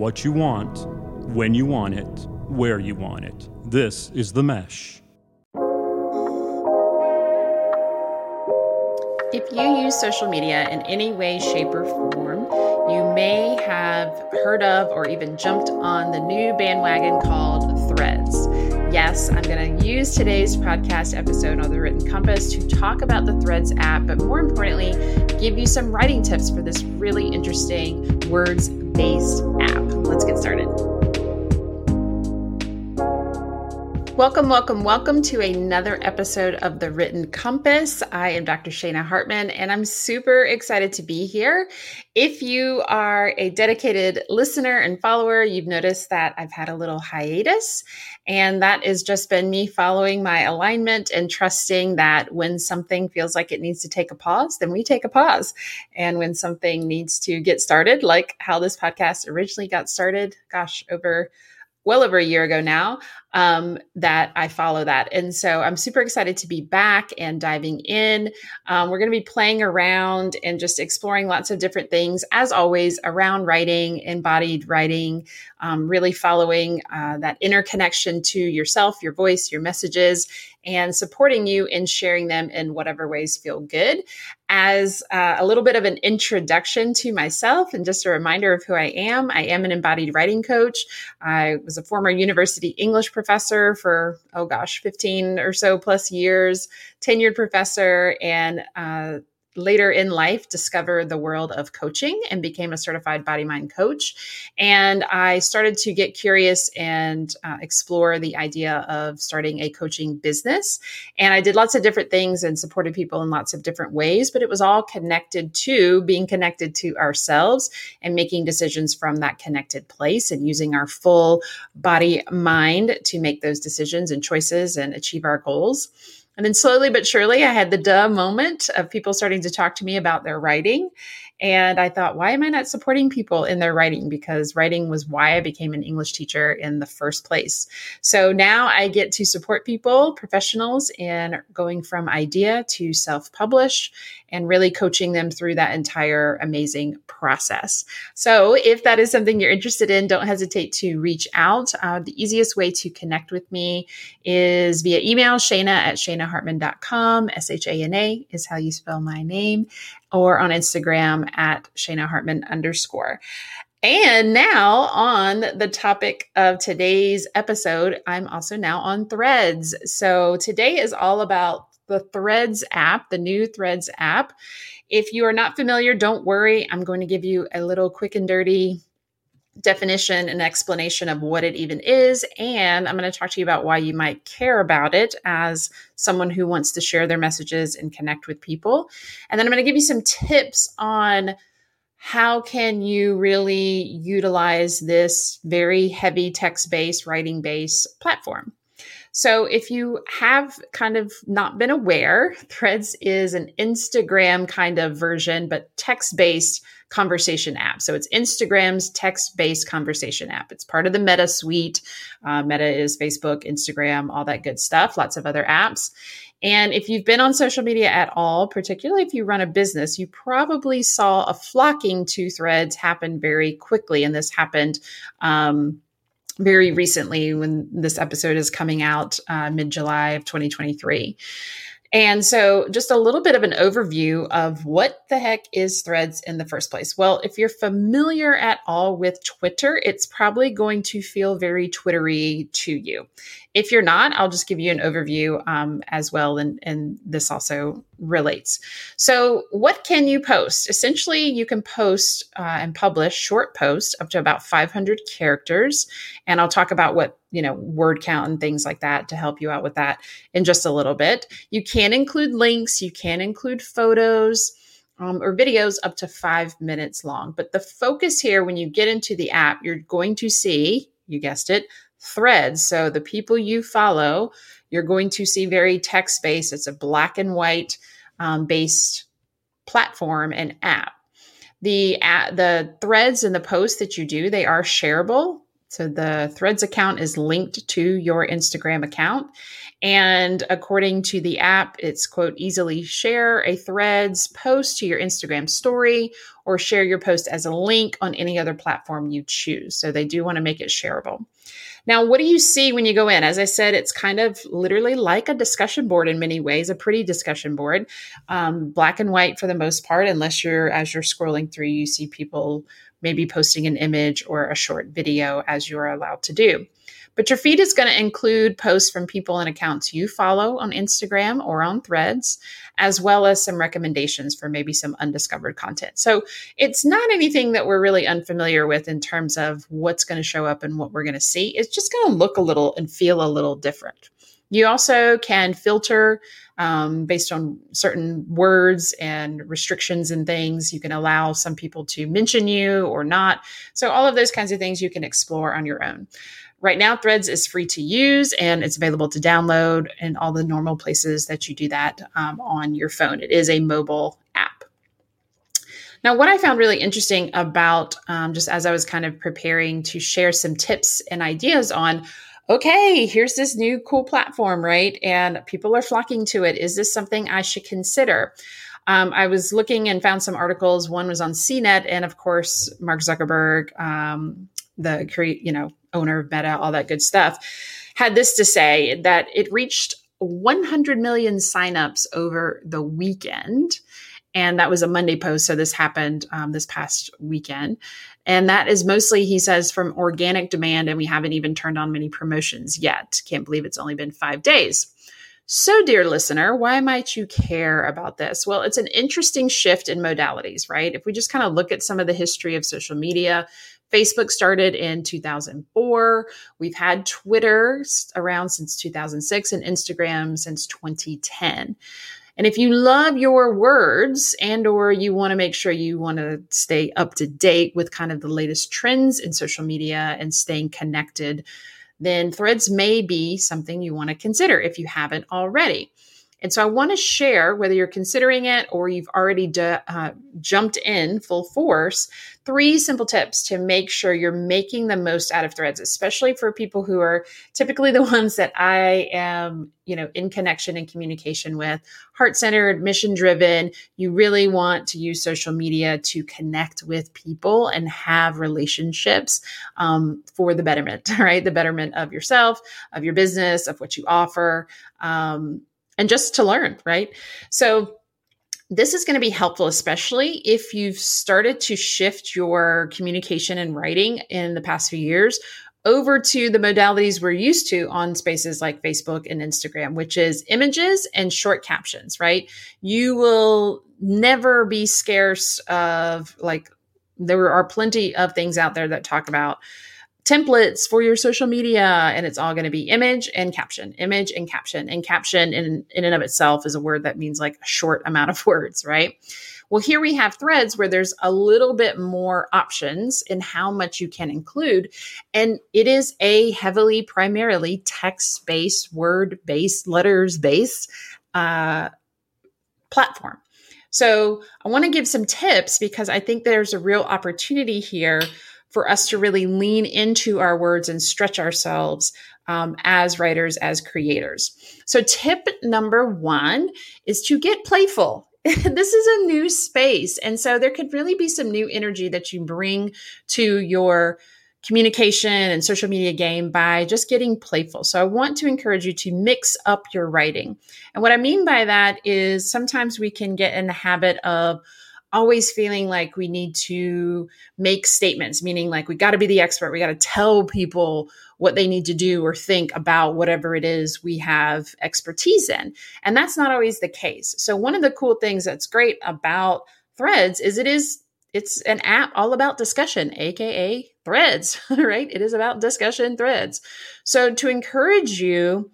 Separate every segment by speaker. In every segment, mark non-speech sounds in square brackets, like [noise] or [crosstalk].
Speaker 1: what you want, when you want it, where you want it. This is The Mesh.
Speaker 2: If you use social media in any way, shape, or form, you may have heard of or even jumped on the new bandwagon called Threads. Yes, I'm going to use today's podcast episode on the Written Compass to talk about the Threads app, but more importantly, give you some writing tips for this really interesting words app. Let's get started. Welcome, welcome, welcome to another episode of The Written Compass. I am Dr. Shana Hartman, and I'm super excited to be here. If you are a dedicated listener and follower, you've noticed that I've had a little hiatus, and that has just been me following my alignment and trusting that when something feels like it needs to take a pause, then we take a pause. And when something needs to get started, like how this podcast originally got started, gosh, over well over a year ago now um, that I follow that. And so I'm super excited to be back and diving in. Um, we're going to be playing around and just exploring lots of different things, as always, around writing, embodied writing, um, really following uh, that interconnection to yourself, your voice, your messages, and supporting you in sharing them in whatever ways feel good. As uh, a little bit of an introduction to myself and just a reminder of who I am, I am an embodied writing coach. I was a former university English professor for, oh gosh, 15 or so plus years, tenured professor, and uh, later in life discovered the world of coaching and became a certified body mind coach. And i started to get curious and uh, explore the idea of starting a coaching business. And i did lots of different things and supported people in lots of different ways but it was all connected to being connected to ourselves and making decisions from that connected place and using our full body mind to make those decisions and choices and achieve our goals and then slowly but surely, I had the duh moment of people starting to talk to me about their writing. And I thought, why am I not supporting people in their writing? Because writing was why I became an English teacher in the first place. So now I get to support people, professionals, in going from idea to self publish and really coaching them through that entire amazing process. So if that is something you're interested in, don't hesitate to reach out. Uh, the easiest way to connect with me is via email, Shana at shanahartman.com. S H A N A is how you spell my name, or on Instagram at Shana Hartman underscore. And now, on the topic of today's episode, I'm also now on threads. So, today is all about the Threads app, the new Threads app. If you are not familiar, don't worry. I'm going to give you a little quick and dirty definition and explanation of what it even is. And I'm going to talk to you about why you might care about it as someone who wants to share their messages and connect with people. And then I'm going to give you some tips on how can you really utilize this very heavy text based, writing based platform. So if you have kind of not been aware, Threads is an Instagram kind of version, but text based conversation app. So it's Instagram's text based conversation app. It's part of the Meta suite. Uh, Meta is Facebook, Instagram, all that good stuff, lots of other apps. And if you've been on social media at all, particularly if you run a business, you probably saw a flocking to threads happen very quickly. And this happened um, very recently when this episode is coming out uh, mid July of 2023. And so, just a little bit of an overview of what the heck is Threads in the first place. Well, if you're familiar at all with Twitter, it's probably going to feel very Twittery to you. If you're not, I'll just give you an overview um, as well, and, and this also relates. So, what can you post? Essentially, you can post uh, and publish short posts up to about 500 characters, and I'll talk about what you know word count and things like that to help you out with that in just a little bit. You can include links, you can include photos. Um, or videos up to five minutes long. But the focus here, when you get into the app, you're going to see, you guessed it, threads. So the people you follow, you're going to see very text based. It's a black and white um, based platform and app. The uh, the threads and the posts that you do, they are shareable So the Threads account is linked to your Instagram account. And according to the app, it's quote, easily share a threads post to your Instagram story or share your post as a link on any other platform you choose. So they do want to make it shareable. Now, what do you see when you go in? As I said, it's kind of literally like a discussion board in many ways, a pretty discussion board, um, black and white for the most part, unless you're, as you're scrolling through, you see people maybe posting an image or a short video as you're allowed to do. But your feed is going to include posts from people and accounts you follow on Instagram or on threads, as well as some recommendations for maybe some undiscovered content. So it's not anything that we're really unfamiliar with in terms of what's going to show up and what we're going to see. It's just going to look a little and feel a little different. You also can filter um, based on certain words and restrictions and things. You can allow some people to mention you or not. So, all of those kinds of things you can explore on your own. Right now, Threads is free to use and it's available to download in all the normal places that you do that um, on your phone. It is a mobile app. Now, what I found really interesting about um, just as I was kind of preparing to share some tips and ideas on, okay, here's this new cool platform, right? And people are flocking to it. Is this something I should consider? Um, I was looking and found some articles. One was on CNET, and of course, Mark Zuckerberg, um, the create, you know, owner of Meta, all that good stuff, had this to say that it reached 100 million signups over the weekend. And that was a Monday post. So this happened um, this past weekend. And that is mostly, he says, from organic demand. And we haven't even turned on many promotions yet. Can't believe it's only been five days. So, dear listener, why might you care about this? Well, it's an interesting shift in modalities, right? If we just kind of look at some of the history of social media, Facebook started in 2004. We've had Twitter around since 2006 and Instagram since 2010. And if you love your words and or you want to make sure you want to stay up to date with kind of the latest trends in social media and staying connected, then Threads may be something you want to consider if you haven't already. And so I want to share, whether you're considering it or you've already uh, jumped in full force, three simple tips to make sure you're making the most out of threads, especially for people who are typically the [laughs] ones that I am, you know, in connection and communication with, heart centered, mission driven. You really want to use social media to connect with people and have relationships um, for the betterment, [laughs] right? The betterment of yourself, of your business, of what you offer. Um, and just to learn, right? So this is going to be helpful, especially if you've started to shift your communication and writing in the past few years over to the modalities we're used to on spaces like Facebook and Instagram, which is images and short captions, right? You will never be scarce of like, there are plenty of things out there that talk about templates for your social media and it's all going to be image and caption image and caption and caption in, in and of itself is a word that means like a short amount of [laughs] words right? Well here we have threads where there's a little bit more options in how much you can include and it is a heavily primarily text based word based letters based uh, platform. So i want to give some tips because i think there's a real opportunity here for us to really lean into our words and stretch ourselves um, as writers, as creators. So, tip number one is to get playful. [laughs] this is a new space. And so, there could really be some new energy that you bring to your communication and social media game by just getting playful. So I want to encourage you to mix up your writing. And what I mean by that is sometimes we can get in the habit of always feeling like we need to make statements, meaning like we got to be the expert. We got to tell people what they need to do or think about whatever it is we have expertise in. And that's not always the case. So one of the cool things that's great about Threads is it is it's an app all about discussion, aka Threads, [laughs] right? It is about discussion threads. So to encourage you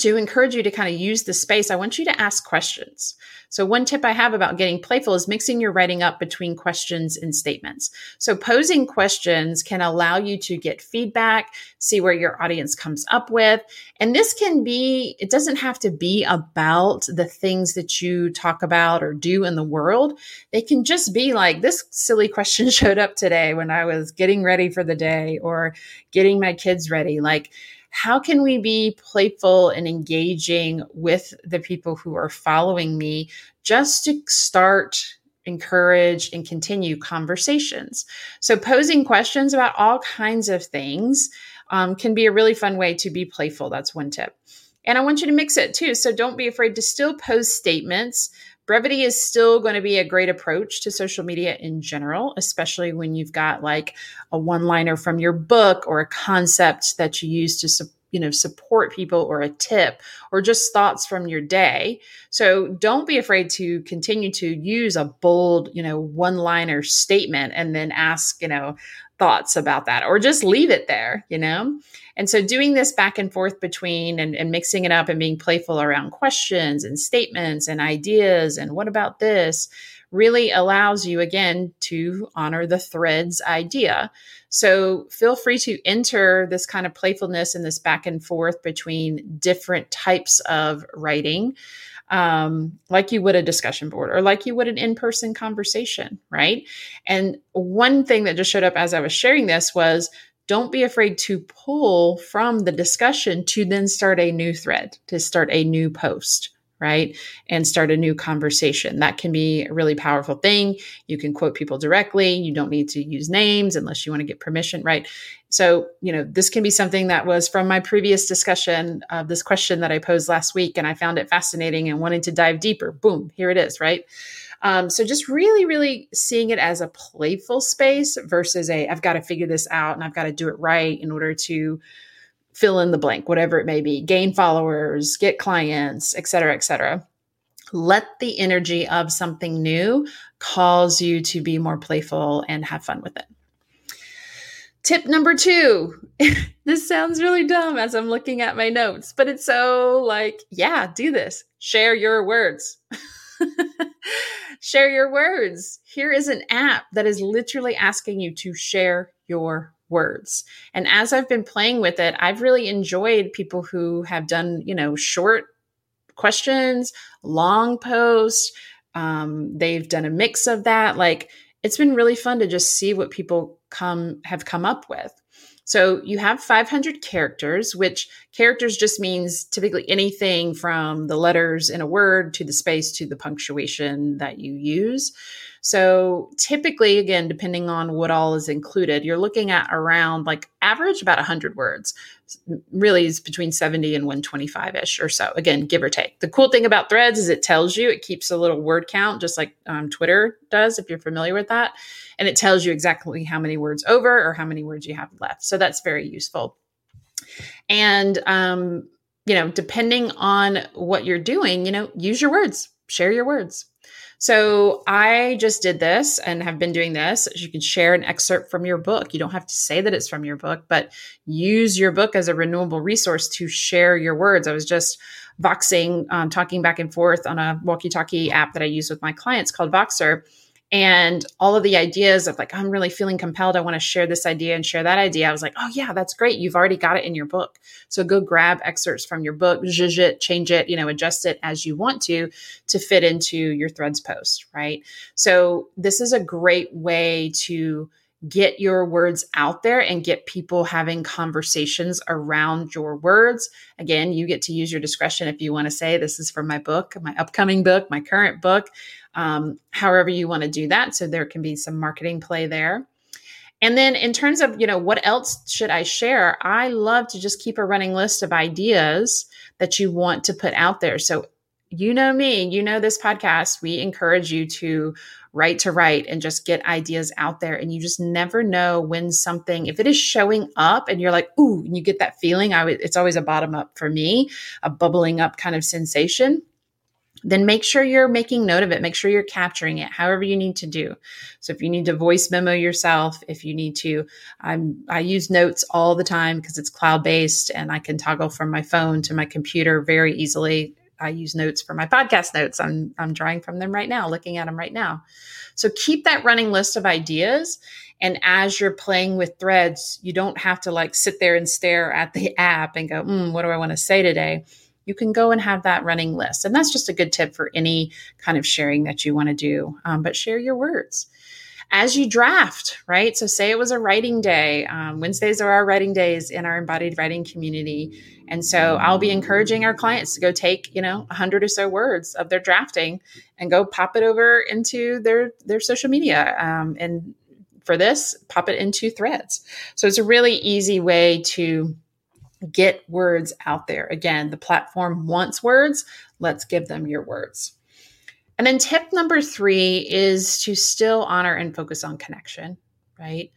Speaker 2: to encourage you to kind of use the space, I want you to ask questions. So, one tip I have about getting playful is mixing your writing up between questions and statements. So, posing questions can allow you to get feedback, see where your audience comes up with. And this can be, it doesn't have to be about the things that you talk about or do in the world. They can just be like, this silly question [laughs] showed up today when I was getting ready for the day or getting my kids ready. Like, how can we be playful and engaging with the people who are following me just to start encourage and continue conversations? So posing questions about all kinds of things um, can be a really fun way to be playful. That's one tip. And i want you to mix it too so don't be afraid to still pose statements brevity is still going to be a great approach to social media in general, especially when you've got like a one liner from your book or a concept that you use to you know support people or a tip or just thoughts from your day. So don't be afraid to continue to use a bold you know one liner statement and then ask you know thoughts about that or just leave it there you know? And so doing this back and forth between and, and mixing it up and being playful around questions and statements and ideas and what about this really allows you again to honor the threads idea. So feel free to enter this kind of playfulness and this back and forth between different types of writing. Um, like you would a discussion board or like you would an in person conversation, right? And one thing that just showed up as I was sharing this was don't be afraid to pull from the discussion to then start a new thread, to start a new post right? And start a new conversation. That can be a really powerful thing. You can quote people directly. You don't need to use names unless you want to get permission, right? So, you know, this can be something that was from my previous discussion of this question that I posed last week, and I found it fascinating and wanted to dive deeper. Boom, here it is, right? Um, so just really, really seeing it as a playful space versus a I've got to figure this out and I've got to do it right in order to fill in the blank, whatever it may be, gain followers, get clients, et cetera, et cetera. Let the energy of something new cause you to be more playful and have fun with it. Tip number two. [laughs] this sounds really dumb as I'm looking at my notes, but it's so like, yeah, do this. Share your words. [laughs] share your words. Here is an app that is literally asking you to share your words. And as I've been playing with it, I've really enjoyed people who have done, you know, short questions, long posts. Um, they've done a mix of that. Like it's been really fun to just see what people come have come up with. So you have 500 characters, which characters just means typically anything from the letters in a word to the space to the punctuation that you use. So typically, again, depending on what all is included, you're looking at around like average about 100 words. Really is between 70 and 125 ish or so. Again, give or take. The cool thing about threads is it tells you, it keeps a little word count, just like um, Twitter does, if you're familiar with that. And it tells you exactly how many words over or how many words you have left. So that's very useful. And, um, you know, depending on what you're doing, you know, use your words, share your words. So I just did this and have been doing this. You can share an excerpt from your book. You don't have to say that it's from your book, but use your book as a renewable resource to share your words. I was just voxing, um, talking back and forth on a walkie talkie app that I use with my clients called Voxer and all of the ideas of like i'm really feeling compelled. I want to share this idea and share that idea. I was like oh yeah that's great. You've already got it in your book. So go grab excerpts from your book zhuzh it change it you know adjust it as you want to to fit into your threads post right? So this is a great way to get your words out there and get people having conversations around your words. Again, you get to use your discretion if you want to say, This is from my book, my upcoming book, my current book um, however you want to do that. So there can be some marketing play there. And then in terms of, you know, what else should I share? I love to just keep a running list of ideas that you want to put out there. So you know me, you know this podcast, we encourage you to write to write and just get ideas out there. And you just never know when something, if it is showing up and you're like, ooh, and you get that feeling, I w- it's always a bottom up for me, a bubbling up kind of sensation then make sure you're making note of it. Make sure you're capturing it, however you need to do. So if you need to voice memo yourself, if you need to, I'm I use notes all the time because it's cloud based and I can toggle from my phone to my computer very easily. I use notes for my podcast notes. I'm I'm drawing from them right now, looking at them right now. So keep that running list of ideas. And as you're playing with threads, you don't have to like sit there and stare at the [laughs] app and go, mm, what do I want to say today? You can go and have that running list. And that's just a good tip for any kind of sharing that you want to do. Um, but share your words as you draft, right? So, say it was a writing day. Um, Wednesdays are our writing days in our embodied writing community. And so, I'll be encouraging our clients to go take, you know, 100 or so words of their drafting and go pop it over into their, their social media. Um, and for this, pop it into threads. So, it's a really easy way to get words out there. Again, the platform wants words. Let's give them your words. And then tip number three is to still honor and focus on connection, right?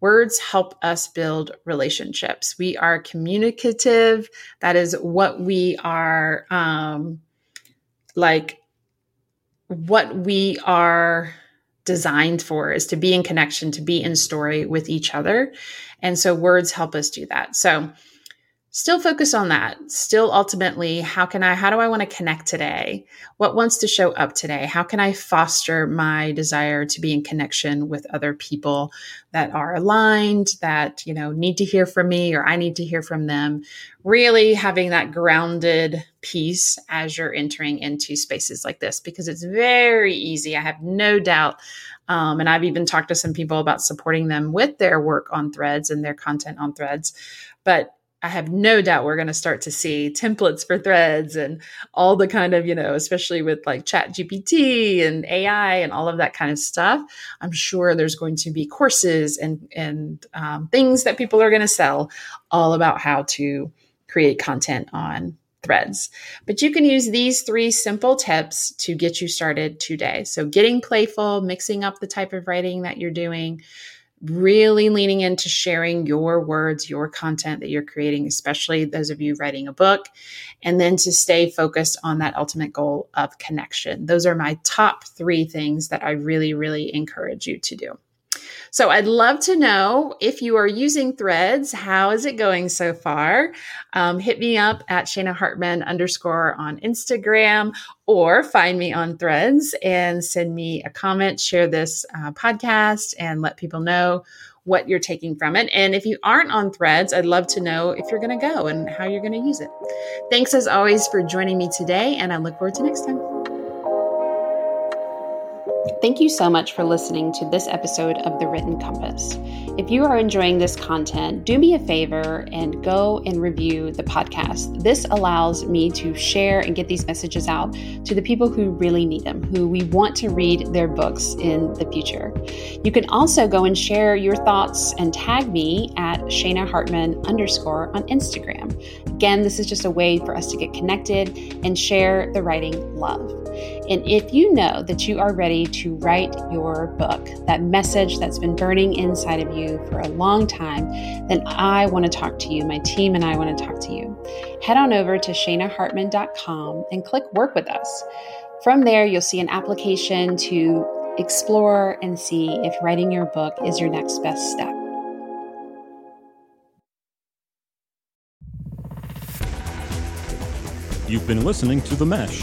Speaker 2: Words help us build relationships. We are communicative. That is what we are um, like, what we are designed for is to be in connection, to be in story with each other. And so words help us do that. So, still focus on that. Still ultimately how can i how do i want to connect today? What wants to show up today? How can i foster my desire to be in connection with other people that are aligned that you know need to hear from me or i need to hear from them? Really having that grounded piece as you're entering into spaces like this because it's very easy i have no doubt. Um, and I've even talked to some people about supporting them with their work on threads and their content on threads. But I have no doubt we're going to start to see templates for threads and all the kind of, you know, especially with like chat GPT and AI and all of that kind of stuff. I'm sure there's going to be courses and, and um, things that people are going to sell all about how to create content on threads. But you can use these three simple tips to get you started today. So getting playful, mixing up the type of writing that you're doing, really leaning into sharing your words, your content that you're creating, especially those of you writing a book, and then to stay focused on that ultimate goal of connection. Those are my top three things that I really, really encourage you to do. So I'd love to know if you are using threads, how is it going so far? Um, hit me up at Shana Hartman underscore on Instagram or find me on threads and send me a comment, share this uh, podcast and let people know what you're taking from it. And if you aren't on threads, I'd love to know if you're going to go and how you're going to use it. Thanks as always for joining me today, and I look forward to next time. Thank you so much for listening to this episode of The Written Compass. If you are enjoying this content, do me a favor and go and review the podcast. This allows me to share and get these messages out to the people who really need them, who we want to read their books in the future. You can also go and share your thoughts and tag me at Shana Hartman underscore on Instagram. Again, this is just a way for us to get connected and share the writing love. And if you know that you are ready to write your book, that message that's been burning inside of you for a long time, then I want to talk to you. My team and I want to talk to you. Head on over to shanahartman.com and click work with us. From there, you'll see an application to explore and see if writing your book is your next best step.
Speaker 1: You've been listening to The Mesh